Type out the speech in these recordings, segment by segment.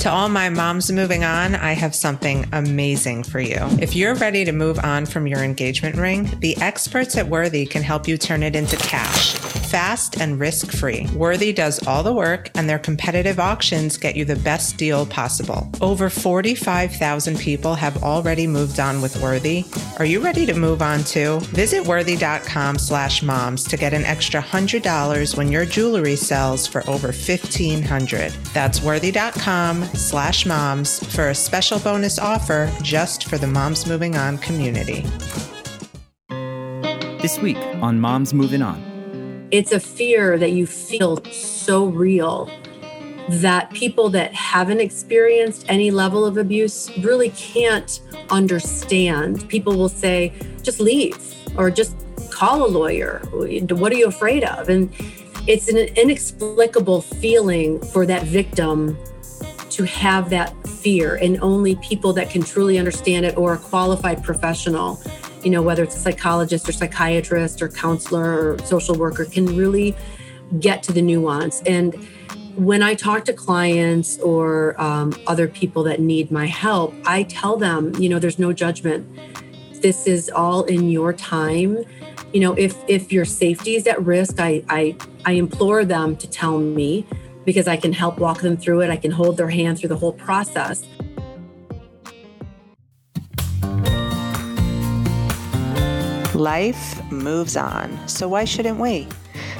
To all my moms moving on, I have something amazing for you. If you're ready to move on from your engagement ring, the experts at Worthy can help you turn it into cash, fast and risk free. Worthy does all the work, and their competitive auctions get you the best deal possible. Over 45,000 people have already moved on with Worthy. Are you ready to move on too? Visit worthy.com slash moms to get an extra $100 when your jewelry sells for over 1500 That's worthy.com slash moms for a special bonus offer just for the Moms Moving On community. This week on Moms Moving On. It's a fear that you feel so real that people that haven't experienced any level of abuse really can't understand. People will say, just leave or just call a lawyer. What are you afraid of? And it's an inexplicable feeling for that victim to have that fear and only people that can truly understand it or a qualified professional you know whether it's a psychologist or psychiatrist or counselor or social worker can really get to the nuance and when i talk to clients or um, other people that need my help i tell them you know there's no judgment this is all in your time you know if if your safety is at risk i i i implore them to tell me because I can help walk them through it. I can hold their hand through the whole process. Life moves on, so why shouldn't we?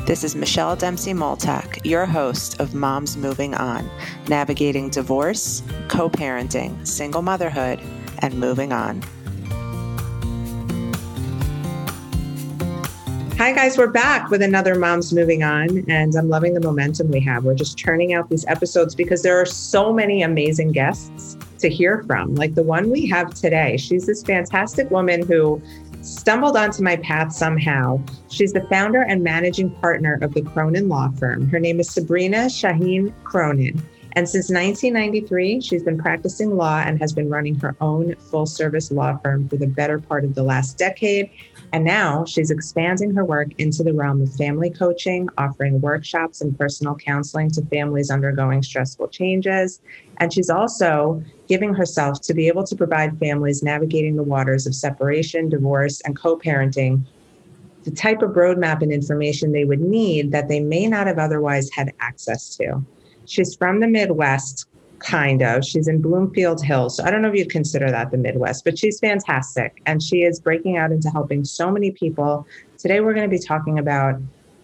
This is Michelle Dempsey Multack, your host of Moms Moving On, navigating divorce, co parenting, single motherhood, and moving on. Hi, guys. We're back with another Moms Moving On, and I'm loving the momentum we have. We're just churning out these episodes because there are so many amazing guests to hear from, like the one we have today. She's this fantastic woman who stumbled onto my path somehow. She's the founder and managing partner of the Cronin Law Firm. Her name is Sabrina Shaheen Cronin. And since 1993, she's been practicing law and has been running her own full service law firm for the better part of the last decade. And now she's expanding her work into the realm of family coaching, offering workshops and personal counseling to families undergoing stressful changes. And she's also giving herself to be able to provide families navigating the waters of separation, divorce, and co parenting the type of roadmap and information they would need that they may not have otherwise had access to. She's from the Midwest, kind of. She's in Bloomfield Hills. So I don't know if you'd consider that the Midwest, but she's fantastic. And she is breaking out into helping so many people. Today, we're going to be talking about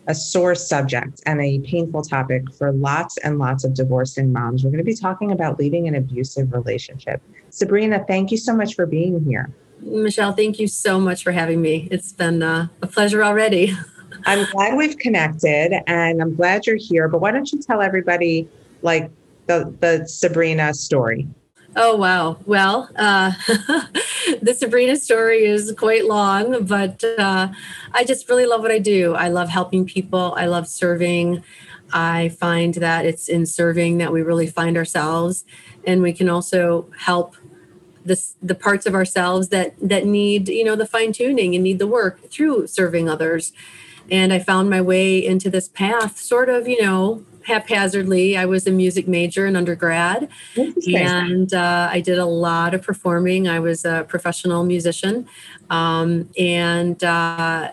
a sore subject and a painful topic for lots and lots of divorcing moms. We're going to be talking about leaving an abusive relationship. Sabrina, thank you so much for being here. Michelle, thank you so much for having me. It's been uh, a pleasure already. I'm glad we've connected and I'm glad you're here. But why don't you tell everybody, like, the, the Sabrina story? Oh, wow. Well, uh, the Sabrina story is quite long, but uh, I just really love what I do. I love helping people, I love serving. I find that it's in serving that we really find ourselves, and we can also help this, the parts of ourselves that that need you know the fine tuning and need the work through serving others. And I found my way into this path, sort of, you know, haphazardly. I was a music major in undergrad, and uh, I did a lot of performing. I was a professional musician, um, and uh,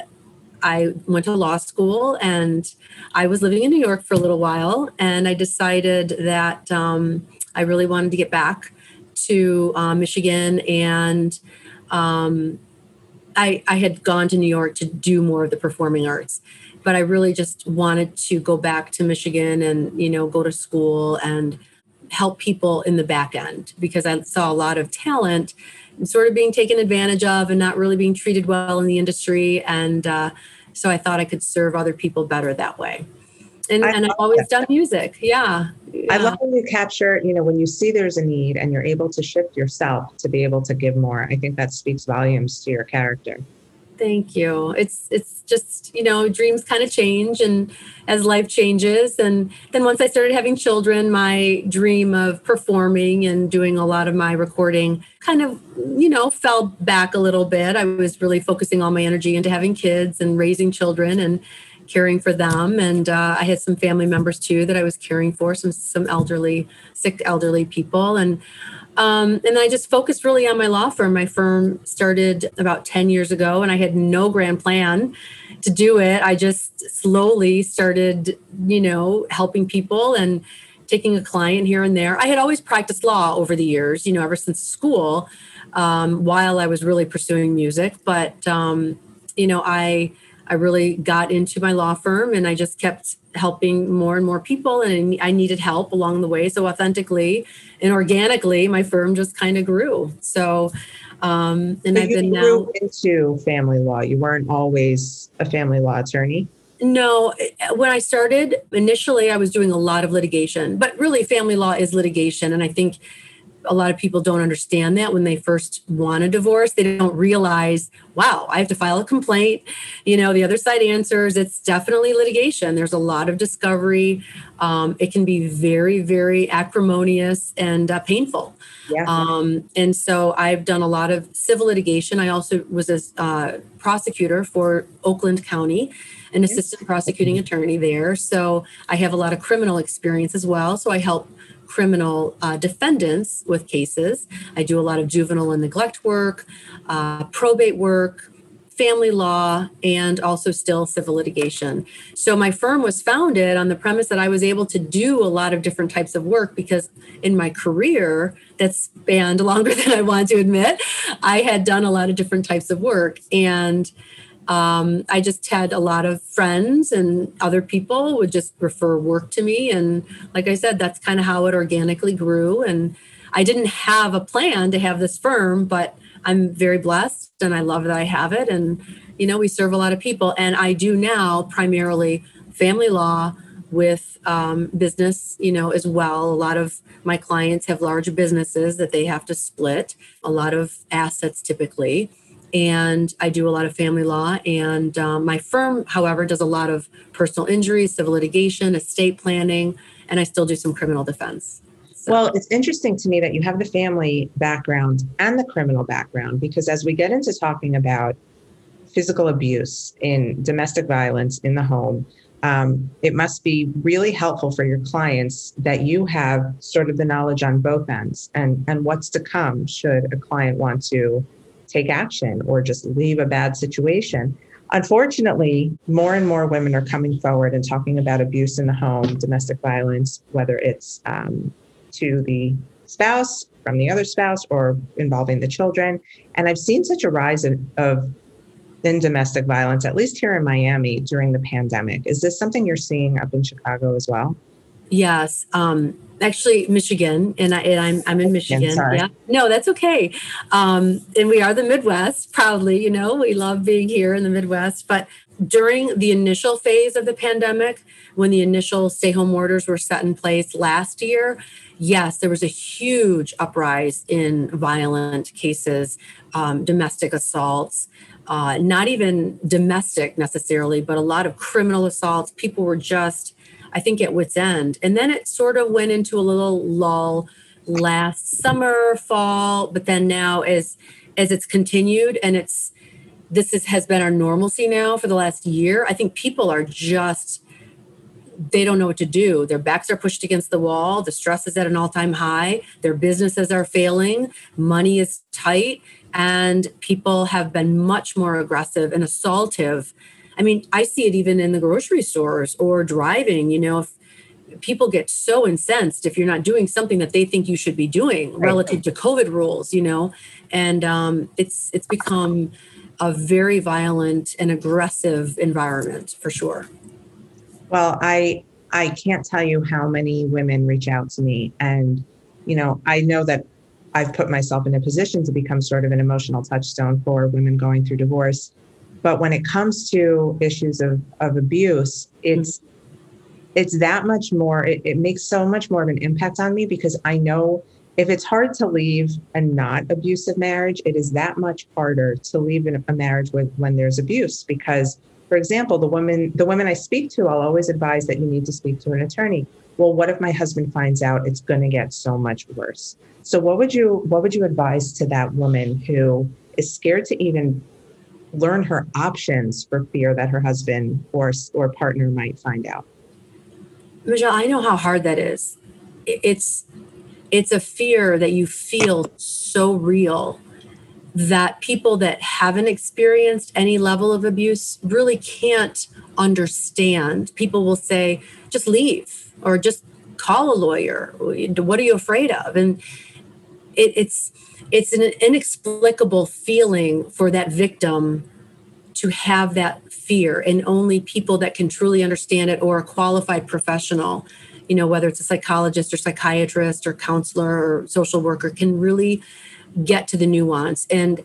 I went to law school. And I was living in New York for a little while, and I decided that um, I really wanted to get back to uh, Michigan and. Um, I, I had gone to New York to do more of the performing arts but I really just wanted to go back to Michigan and, you know, go to school and help people in the back end because I saw a lot of talent sort of being taken advantage of and not really being treated well in the industry. And uh, so I thought I could serve other people better that way. And, and I've always that. done music. Yeah. yeah. I love when you capture, you know, when you see there's a need and you're able to shift yourself to be able to give more. I think that speaks volumes to your character. Thank you. It's it's just, you know, dreams kind of change and as life changes and then once I started having children, my dream of performing and doing a lot of my recording kind of, you know, fell back a little bit. I was really focusing all my energy into having kids and raising children and caring for them. And uh, I had some family members too that I was caring for, some some elderly, sick elderly people. And um, and I just focused really on my law firm. My firm started about 10 years ago, and I had no grand plan to do it. I just slowly started, you know, helping people and taking a client here and there. I had always practiced law over the years, you know, ever since school, um, while I was really pursuing music. But, um, you know, I, I really got into my law firm and I just kept helping more and more people and I needed help along the way. So authentically and organically, my firm just kind of grew. So, um, and so I've been now into family law. You weren't always a family law attorney. No, when I started initially, I was doing a lot of litigation, but really, family law is litigation. And I think a lot of people don't understand that when they first want a divorce. They don't realize, wow, I have to file a complaint. You know, the other side answers. It's definitely litigation. There's a lot of discovery. Um, it can be very, very acrimonious and uh, painful. Yeah. Um, and so I've done a lot of civil litigation. I also was a uh, prosecutor for Oakland County an assistant prosecuting attorney there. So I have a lot of criminal experience as well. So I help criminal uh, defendants with cases. I do a lot of juvenile and neglect work, uh, probate work, family law, and also still civil litigation. So my firm was founded on the premise that I was able to do a lot of different types of work because in my career, that spanned longer than I want to admit, I had done a lot of different types of work. And um, I just had a lot of friends and other people would just refer work to me. And like I said, that's kind of how it organically grew. And I didn't have a plan to have this firm, but I'm very blessed and I love that I have it. And, you know, we serve a lot of people. And I do now primarily family law with um, business, you know, as well. A lot of my clients have large businesses that they have to split, a lot of assets typically and I do a lot of family law. And um, my firm, however, does a lot of personal injury, civil litigation, estate planning, and I still do some criminal defense. So. Well, it's interesting to me that you have the family background and the criminal background because as we get into talking about physical abuse in domestic violence in the home, um, it must be really helpful for your clients that you have sort of the knowledge on both ends and, and what's to come should a client want to take action or just leave a bad situation. Unfortunately, more and more women are coming forward and talking about abuse in the home, domestic violence, whether it's um, to the spouse, from the other spouse, or involving the children. And I've seen such a rise of, of in domestic violence, at least here in Miami during the pandemic. Is this something you're seeing up in Chicago as well? Yes. Um, actually Michigan, and, I, and I'm I'm in Michigan. Yeah, no, that's okay. Um, and we are the Midwest, proudly. You know, we love being here in the Midwest. But during the initial phase of the pandemic, when the initial stay-home orders were set in place last year, yes, there was a huge uprise in violent cases, um, domestic assaults. Uh, not even domestic necessarily, but a lot of criminal assaults. People were just I think, at wits end. And then it sort of went into a little lull last summer, fall, but then now as as it's continued and it's this is, has been our normalcy now for the last year. I think people are just they don't know what to do. Their backs are pushed against the wall. The stress is at an all time high. Their businesses are failing. Money is tight. And people have been much more aggressive and assaultive I mean, I see it even in the grocery stores or driving, you know, if people get so incensed if you're not doing something that they think you should be doing relative to COVID rules, you know, and um, it's it's become a very violent and aggressive environment for sure. Well, I I can't tell you how many women reach out to me, and you know, I know that I've put myself in a position to become sort of an emotional touchstone for women going through divorce but when it comes to issues of, of abuse, it's mm-hmm. it's that much more, it, it makes so much more of an impact on me because I know if it's hard to leave a not abusive marriage, it is that much harder to leave a marriage with, when there's abuse. Because, for example, the women the women I speak to, I'll always advise that you need to speak to an attorney. Well, what if my husband finds out it's going to get so much worse? So, what would you what would you advise to that woman who is scared to even learn her options for fear that her husband or or partner might find out michelle i know how hard that is it's it's a fear that you feel so real that people that haven't experienced any level of abuse really can't understand. People will say, just leave or just call a lawyer. What are you afraid of? And it, it's it's an inexplicable feeling for that victim to have that fear and only people that can truly understand it or a qualified professional you know whether it's a psychologist or psychiatrist or counselor or social worker can really get to the nuance. And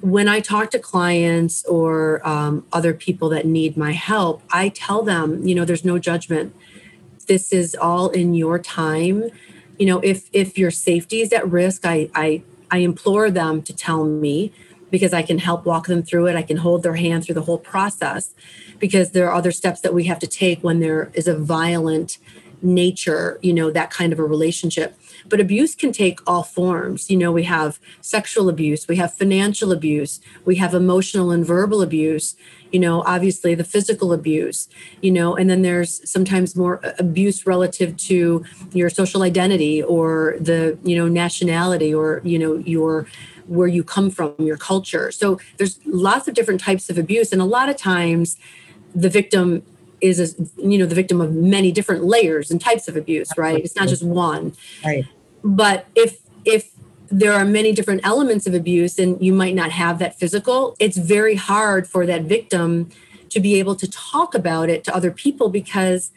when I talk to clients or um, other people that need my help, I tell them, you know, there's no judgment. This is all in your time. You know, if if your safety is at risk, I I I implore them to tell me because I can help walk them through it. I can hold their hand through the whole process because there are other steps that we have to take when there is a violent nature, you know, that kind of a relationship. But abuse can take all forms. You know, we have sexual abuse, we have financial abuse, we have emotional and verbal abuse, you know, obviously the physical abuse, you know, and then there's sometimes more abuse relative to your social identity or the, you know, nationality or, you know, your where you come from, your culture. So there's lots of different types of abuse. And a lot of times the victim is a, you know the victim of many different layers and types of abuse right? It's not just one. Right. But if if there are many different elements of abuse and you might not have that physical it's very hard for that victim to be able to talk about it to other people because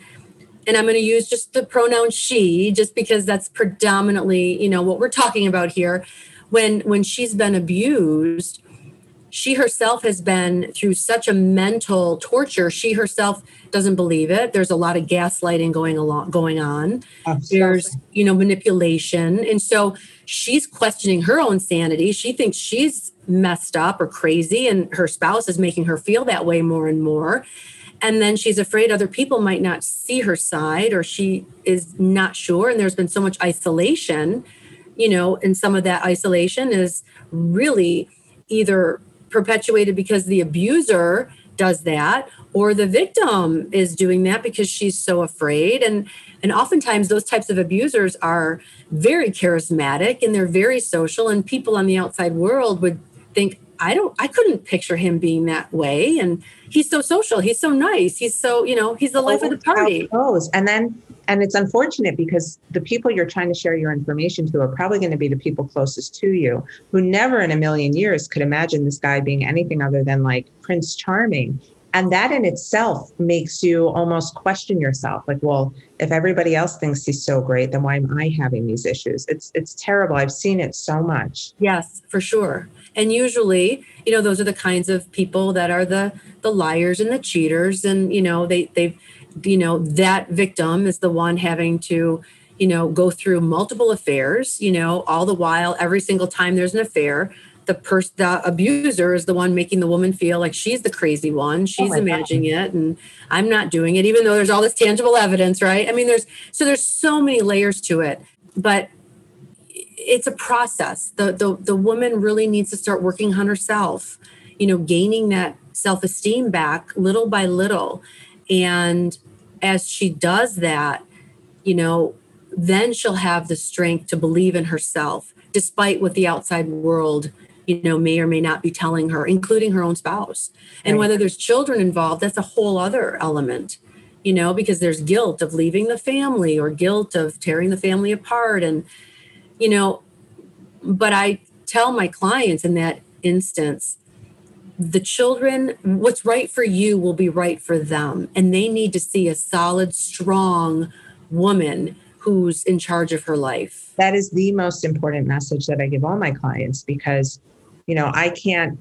and i'm going to use just the pronoun she just because that's predominantly you know what we're talking about here. When when she's been abused she herself has been through such a mental torture. She herself doesn't believe it. There's a lot of gaslighting going along going on. There's you know manipulation. And so she's questioning her own sanity. She thinks she's messed up or crazy and her spouse is making her feel that way more and more. And then she's afraid other people might not see her side or she is not sure. And there's been so much isolation you know and some of that isolation is really either perpetuated because the abuser does that or the victim is doing that because she's so afraid. And and oftentimes those types of abusers are very charismatic and they're very social and people on the outside world would think I don't I couldn't picture him being that way. And he's so social. He's so nice. He's so you know he's the life of the party. And then and it's unfortunate because the people you're trying to share your information to are probably going to be the people closest to you who never in a million years could imagine this guy being anything other than like prince charming. And that in itself makes you almost question yourself like well if everybody else thinks he's so great then why am i having these issues? It's it's terrible. I've seen it so much. Yes for sure and usually you know those are the kinds of people that are the the liars and the cheaters. And you know they they've you know that victim is the one having to you know go through multiple affairs you know all the while every single time there's an affair the person the abuser is the one making the woman feel like she's the crazy one. Oh she's oh imagining God. it and i'm not doing it even though there's all this tangible evidence right? I mean there's so there's so many layers to it. But it's a process the the, the woman really needs to start working on herself you know gaining that self-esteem back little by little and as she does that, you know, then she'll have the strength to believe in herself, despite what the outside world, you know, may or may not be telling her, including her own spouse. And right. whether there's children involved, that's a whole other element, you know, because there's guilt of leaving the family or guilt of tearing the family apart. And, you know, but I tell my clients in that instance, the children, what's right for you will be right for them. And they need to see a solid, strong woman who's in charge of her life. That is the most important message that I give all my clients because, you know, I can't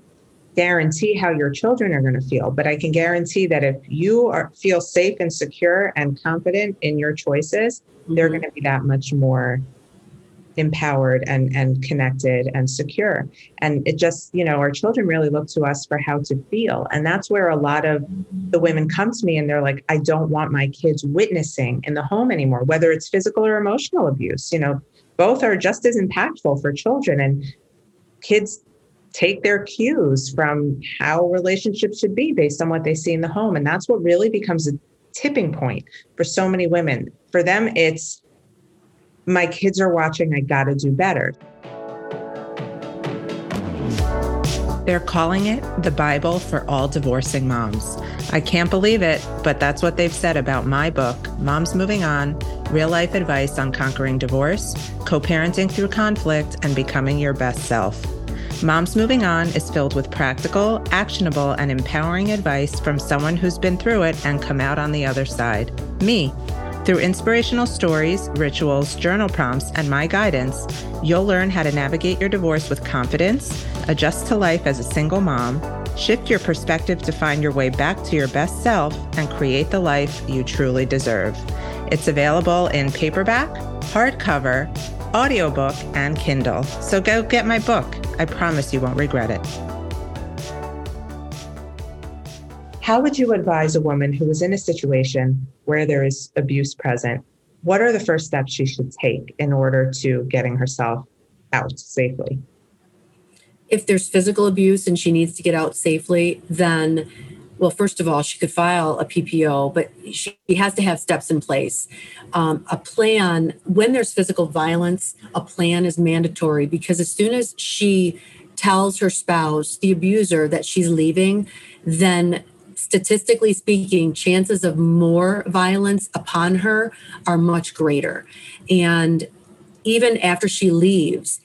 guarantee how your children are going to feel, but I can guarantee that if you are feel safe and secure and confident in your choices, mm-hmm. they're going to be that much more empowered and and connected and secure and it just you know our children really look to us for how to feel and that's where a lot of the women come to me and they're like i don't want my kids witnessing in the home anymore whether it's physical or emotional abuse you know both are just as impactful for children and kids take their cues from how relationships should be based on what they see in the home. And that's what really becomes a tipping point for so many women. For them, it's my kids are watching, I got to do better. They're calling it the Bible for all divorcing moms. I can't believe it, but that's what they've said about my book, Moms Moving On Real Life Advice on Conquering Divorce, Co parenting through conflict, and becoming your best self. Moms Moving On is filled with practical, actionable, and empowering advice from someone who's been through it and come out on the other side me. Through inspirational stories, rituals, journal prompts, and my guidance, you'll learn how to navigate your divorce with confidence, adjust to life as a single mom, shift your perspective to find your way back to your best self, and create the life you truly deserve. It's available in paperback, hardcover, audiobook, and Kindle. So go get my book. I promise you won't regret it. How would you advise a woman who is in a situation where there is abuse present? What are the first steps she should take in order to getting herself out safely? If there's physical abuse and she needs to get out safely, then well, first of all, she could file a PPO, but she has to have steps in place. Um, a plan, when there's physical violence, a plan is mandatory because as soon as she tells her spouse, the abuser, that she's leaving, then statistically speaking, chances of more violence upon her are much greater. And even after she leaves,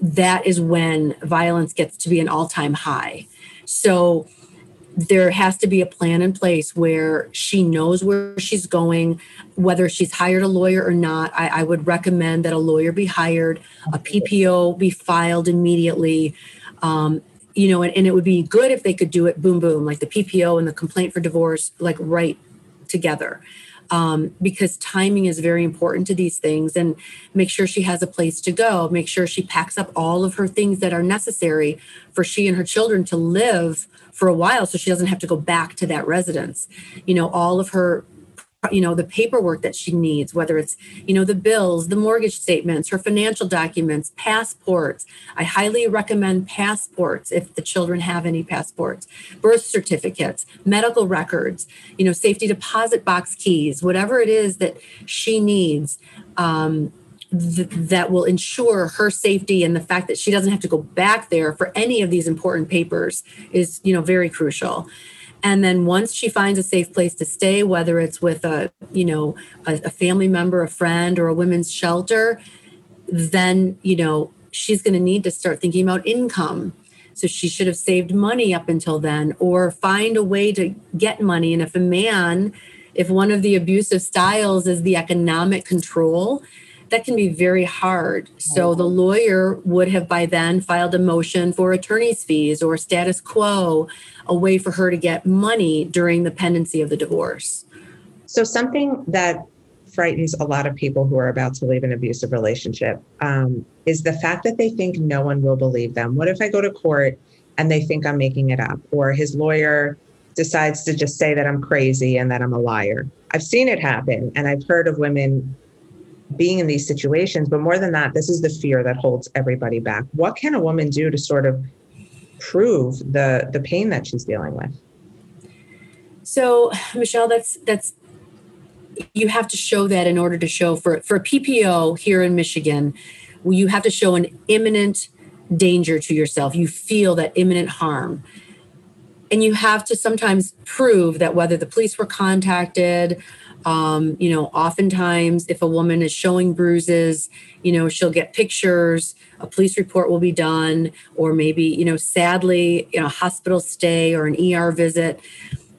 that is when violence gets to be an all time high. So there has to be a plan in place where she knows where she's going, whether she's hired a lawyer or not. I, I would recommend that a lawyer be hired, a PPO be filed immediately. Um, you know, and, and it would be good if they could do it boom, boom, like the PPO and the complaint for divorce, like right together. Um, because timing is very important to these things and make sure she has a place to go make sure she packs up all of her things that are necessary for she and her children to live for a while so she doesn't have to go back to that residence you know all of her you know the paperwork that she needs whether it's you know the bills the mortgage statements her financial documents passports. I highly recommend passports if the children have any passports birth certificates medical records you know safety deposit box keys whatever it is that she needs um, th- that will ensure her safety and the fact that she doesn't have to go back there for any of these important papers is you know very crucial and then once she finds a safe place to stay whether it's with a you know a, a family member a friend or a women's shelter then you know she's going to need to start thinking about income. So she should have saved money up until then or find a way to get money. And if a man if one of the abusive styles is the economic control that can be very hard. So the lawyer would have by then filed a motion for attorney's fees or status quo, a way for her to get money during the pendency of the divorce. So, something that frightens a lot of people who are about to leave an abusive relationship um, is the fact that they think no one will believe them. What if I go to court and they think I'm making it up, or his lawyer decides to just say that I'm crazy and that I'm a liar? I've seen it happen, and I've heard of women being in these situations. But more than that, this is the fear that holds everybody back. What can a woman do to sort of prove the the pain that she's dealing with? So, Michelle, that's that's you have to show that in order to show for for a PPO here in Michigan, you have to show an imminent danger to yourself. You feel that imminent harm. And you have to sometimes prove that whether the police were contacted, um, you know, oftentimes if a woman is showing bruises, you know, she'll get pictures, a police report will be done, or maybe, you know, sadly, you know, hospital stay or an ER visit.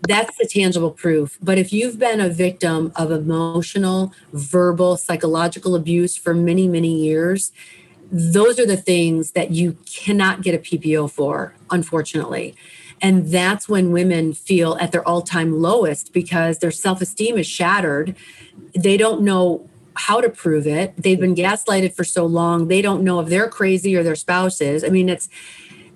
That's the tangible proof. But if you've been a victim of emotional, verbal, psychological abuse for many, many years, those are the things that you cannot get a PPO for, unfortunately. And that's when women feel at their all time lowest because their self esteem is shattered. They don't know how to prove it. They've been gaslighted for so long. They don't know if they're crazy or their spouse is. I mean, it's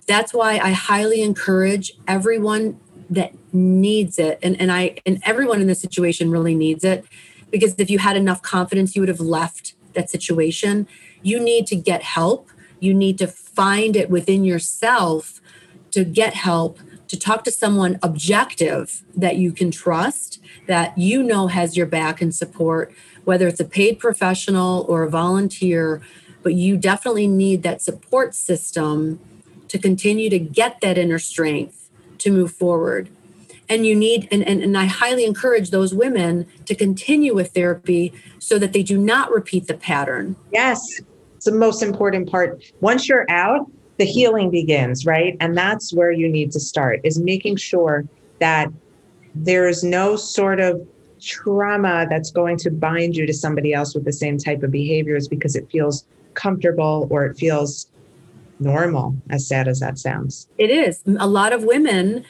that's why I highly encourage everyone that needs it. And, and I and everyone in this situation really needs it because if you had enough confidence, you would have left that situation. You need to get help you need to find it within yourself to get help to talk to someone objective that you can trust that you know has your back and support whether it's a paid professional or a volunteer. But you definitely need that support system to continue to get that inner strength to move forward. And you need and, and, and i highly encourage those women to continue with therapy so that they do not repeat the pattern. Yes. It's the most important part. Once you're out the healing begins right? And that's where you need to start is making sure that there's no sort of trauma that's going to bind you to somebody else with the same type of behaviors because it feels comfortable or it feels normal as sad as that sounds. It is. A lot of women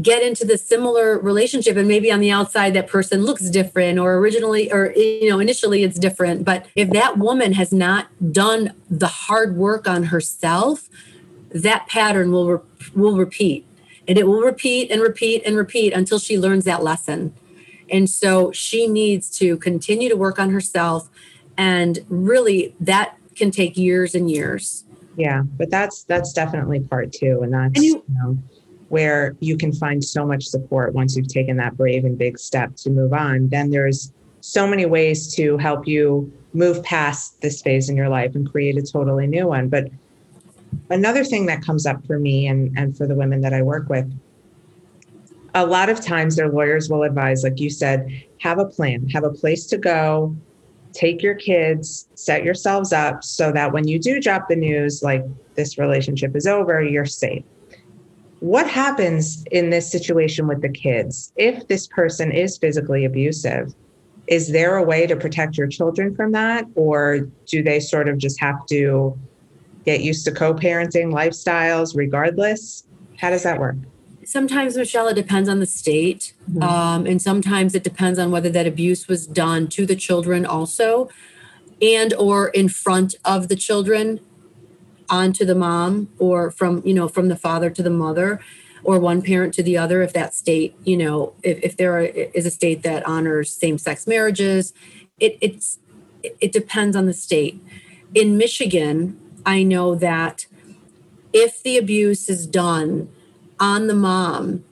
get into the similar relationship and maybe on the outside that person looks different or originally or you know initially it's different. But if that woman has not done the hard work on herself that pattern will re- will repeat. And it will repeat and repeat and repeat until she learns that lesson. And so she needs to continue to work on herself and really that can take years and years. Yeah but that's that's definitely part two and that's and you, you know where you can find so much support once you've taken that brave and big step to move on, then there's so many ways to help you move past this phase in your life and create a totally new one. But another thing that comes up for me and, and for the women that I work with, a lot of times their lawyers will advise, like you said, have a plan, have a place to go, take your kids, set yourselves up so that when you do drop the news, like this relationship is over, you're safe what happens in this situation with the kids? If this person is physically abusive is there a way to protect your children from that? Or do they sort of just have to get used to co-parenting lifestyles regardless? How does that work? Sometimes michelle it depends on the state. Mm-hmm. um, and sometimes it depends on whether that abuse was done to the children also and or in front of the children onto the mom or from you know from the father to the mother or one parent to the other if that state you know if, if there is a state that honors same-sex marriages. It, it's it depends on the state. In michigan i know that if the abuse is done on the mom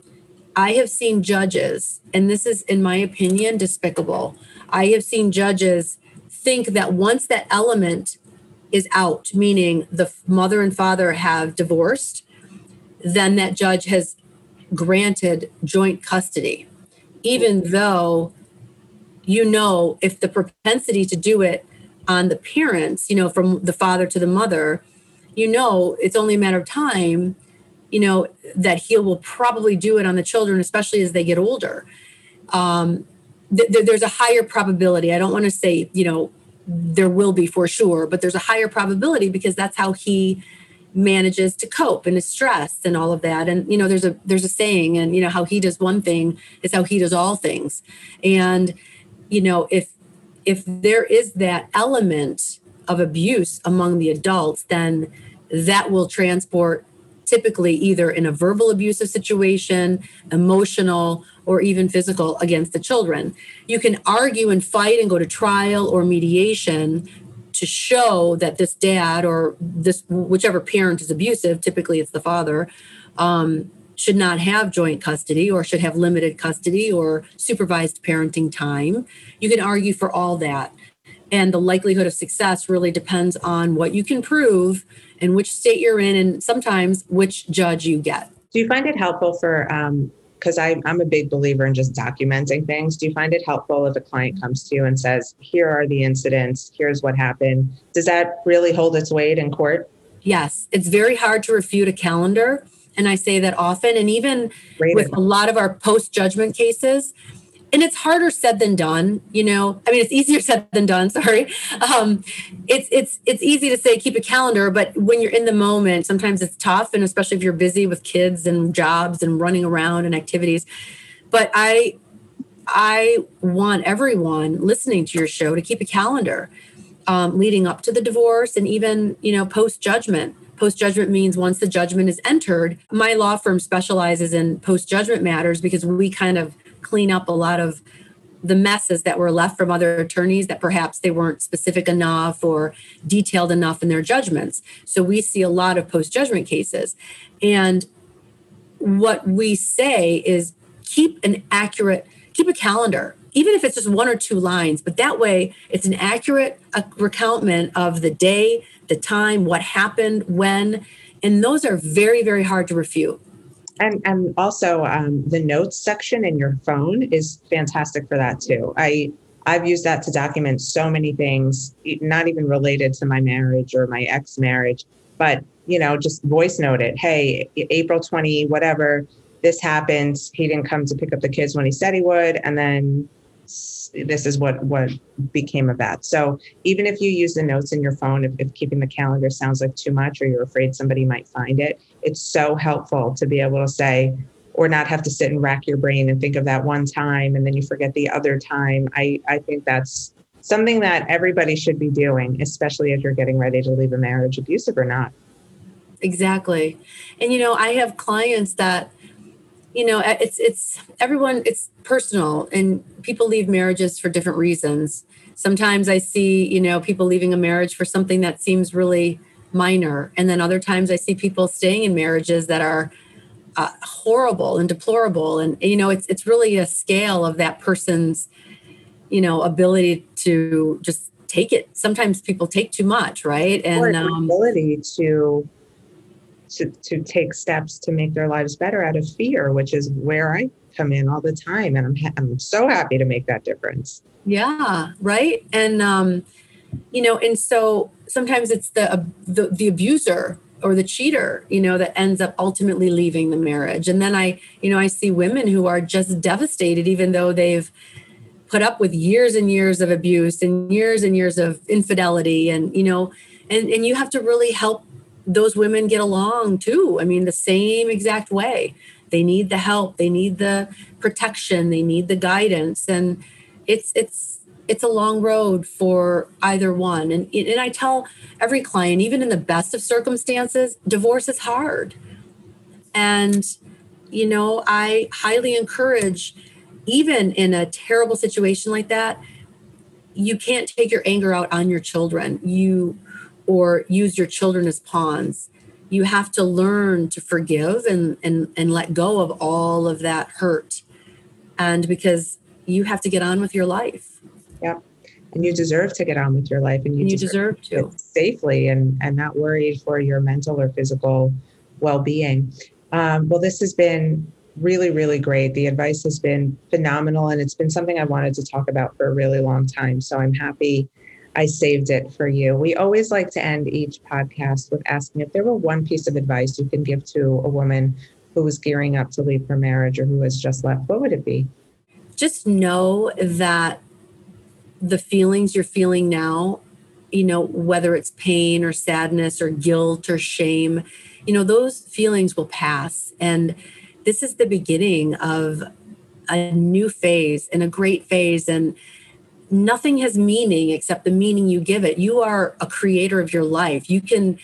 i have seen judges and this is in my opinion despicable. I have seen judges think that once that element is out, meaning the mother and father have divorced, then that judge has granted joint custody, even though you know if the propensity to do it on the parents, you know, from the father to the mother, you know, it's only a matter of time, you know, that he will probably do it on the children, especially as they get older. Um, th- there's a higher probability. I don't want to say, you know, there will be for sure, but there's a higher probability because that's how he manages to cope and is stressed and all of that. And you know, there's a there's a saying, and you know, how he does one thing is how he does all things. And you know, if if there is that element of abuse among the adults, then that will transport typically either in a verbal abusive situation, emotional, or even physical against the children. You can argue and fight and go to trial or mediation to show that this dad or this whichever parent is abusive, typically it's the father, um, should not have joint custody or should have limited custody or supervised parenting time. You can argue for all that. And the likelihood of success really depends on what you can prove and which state you're in, and sometimes which judge you get. Do you find it helpful for, because um, I'm a big believer in just documenting things. Do you find it helpful if a client comes to you and says, here are the incidents, here's what happened? Does that really hold its weight in court? Yes, it's very hard to refute a calendar. And I say that often. And even with a lot of our post judgment cases, and it's harder said than done you know? I mean it's easier said than done sorry. Um, it's it's it's easy to say keep a calendar but when you're in the moment sometimes it's tough and especially if you're busy with kids and jobs and running around and activities. But i i want everyone listening to your show to keep a calendar um, leading up to the divorce and even you know post judgment post judgment means once the judgment is entered my law firm specializes in post judgment matters because we kind of clean up a lot of the messes that were left from other attorneys that perhaps they weren't specific enough or detailed enough in their judgments. So we see a lot of post judgment cases. And what we say is keep an accurate, keep a calendar, even if it's just one or two lines, but that way it's an accurate uh, recountment of the day, the time, what happened, when. And those are very, very hard to refute. And and also um, the notes section in your phone is fantastic for that too. I I've used that to document so many things, not even related to my marriage or my ex marriage, but you know, just voice note it. Hey, April 20, whatever, this happened. He didn't come to pick up the kids when he said he would. And then this is what what became of that. So even if you use the notes in your phone, if, if keeping the calendar sounds like too much or you're afraid somebody might find it, it's so helpful to be able to say or not have to sit and rack your brain and think of that one time and then you forget the other time. I I think that's something that everybody should be doing, especially if you're getting ready to leave a marriage, abusive or not. Exactly. And you know, I have clients that you know it's it's everyone it's personal and people leave marriages for different reasons sometimes i see you know people leaving a marriage for something that seems really minor and then other times i see people staying in marriages that are uh, horrible and deplorable and you know it's it's really a scale of that person's you know ability to just take it sometimes people take too much right and um, ability to to, to take steps to make their lives better out of fear, which is where I come in all the time. And I'm, ha- I'm so happy to make that difference. Yeah, right. And, um, you know, and so sometimes it's the, the, the abuser or the cheater, you know, that ends up ultimately leaving the marriage. And then I, you know, I see women who are just devastated, even though they've put up with years and years of abuse and years and years of infidelity and, you know, and, and you have to really help those women get along too. I mean, the same exact way. They need the help, they need the protection, they need the guidance. And it's, it's, it's a long road for either one. And, and I tell every client, even in the best of circumstances, divorce is hard. And, you know, I highly encourage, even in a terrible situation like that, you can't take your anger out on your children. You or use your children as pawns. You have to learn to forgive and, and, and let go of all of that hurt. And because you have to get on with your life. Yep. And you deserve to get on with your life and you, and you deserve, deserve to safely and, and not worried for your mental or physical well-being. Um, well, this has been really, really great. The advice has been phenomenal, and it's been something I wanted to talk about for a really long time. So I'm happy I saved it for you. We always like to end each podcast with asking if there were one piece of advice you can give to a woman who is gearing up to leave her marriage or who has just left, what would it be? Just know that the feelings you're feeling now, you know, whether it's pain or sadness or guilt or shame, you know, those feelings will pass. And this is the beginning of a new phase and a great phase. And nothing has meaning except the meaning you give it. You are a creator of your life. You can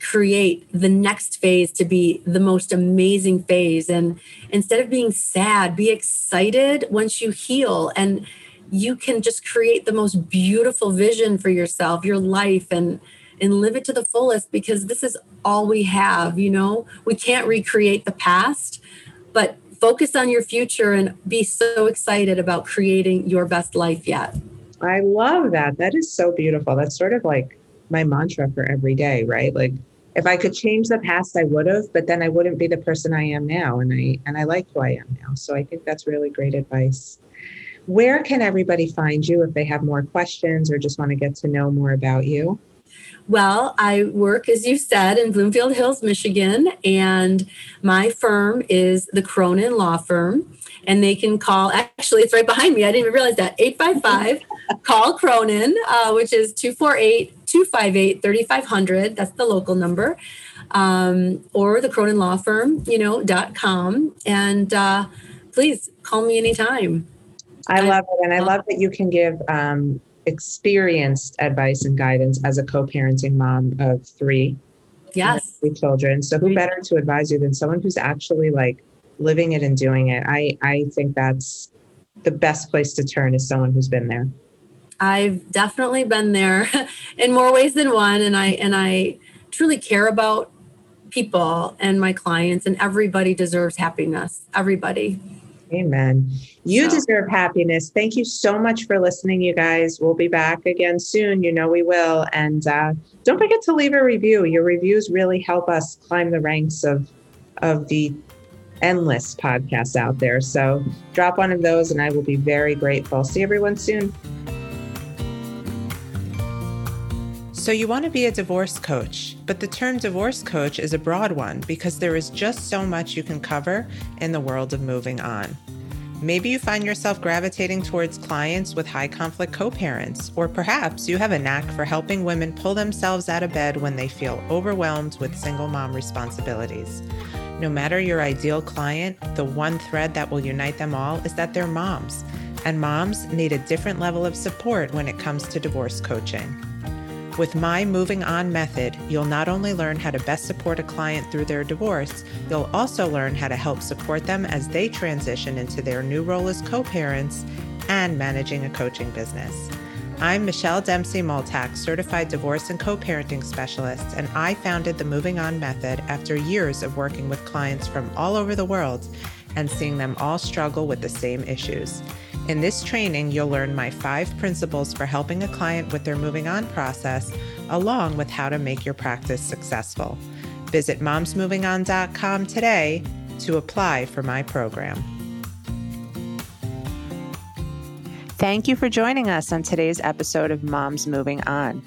create the next phase to be the most amazing phase. And instead of being sad, be excited once you heal. And you can just create the most beautiful vision for yourself, your life, and and live it to the fullest because this is all we have, you know? We can't recreate the past, but focus on your future and be so excited about creating your best life yet. I love that. That is so beautiful. That's sort of like my mantra for every day, right? Like if I could change the past, I would have, but then I wouldn't be the person I am now. And I and I like who I am now. So I think that's really great advice. Where can everybody find you if they have more questions or just want to get to know more about you? Well, I work, as you said, in Bloomfield Hills, Michigan, and my firm is the Cronin Law Firm. And they can call, actually, it's right behind me. I didn't even realize that 855 call Cronin, uh, which is 248 258 3500. That's the local number. Um, or the Cronin Law Firm, you know, dot com. And uh, please call me anytime. I love it. And I love that you can give um, experienced advice and guidance as a co-parenting mom of three yes three children so who better to advise you than someone who's actually like living it and doing it i i think that's the best place to turn is someone who's been there. I've definitely been there in more ways than one and I and I truly care about people and my clients and everybody deserves happiness. Everybody. Amen. You so. deserve happiness. Thank you so much for listening, you guys. We'll be back again soon. You know we will. And uh, don't forget to leave a review. Your reviews really help us climb the ranks of of the endless podcasts out there. So drop one of those, and I will be very grateful. See everyone soon. So, you want to be a divorce coach, but the term divorce coach is a broad one because there is just so much you can cover in the world of moving on. Maybe you find yourself gravitating towards clients with high conflict co parents, or perhaps you have a knack for helping women pull themselves out of bed when they feel overwhelmed with single mom responsibilities. No matter your ideal client, the one thread that will unite them all is that they're moms, and moms need a different level of support when it comes to divorce coaching. With my Moving On method, you'll not only learn how to best support a client through their divorce, you'll also learn how to help support them as they transition into their new role as co parents and managing a coaching business. I'm Michelle Dempsey Multack, certified divorce and co parenting specialist, and I founded the Moving On method after years of working with clients from all over the world and seeing them all struggle with the same issues. In this training, you'll learn my five principles for helping a client with their moving on process, along with how to make your practice successful. Visit momsmovingon.com today to apply for my program. Thank you for joining us on today's episode of Moms Moving On.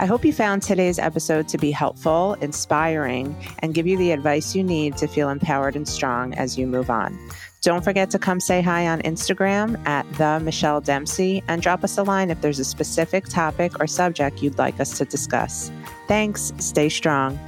I hope you found today's episode to be helpful, inspiring, and give you the advice you need to feel empowered and strong as you move on. Don't forget to come say hi on Instagram at the Michelle Dempsey and drop us a line if there's a specific topic or subject you'd like us to discuss. Thanks. Stay strong.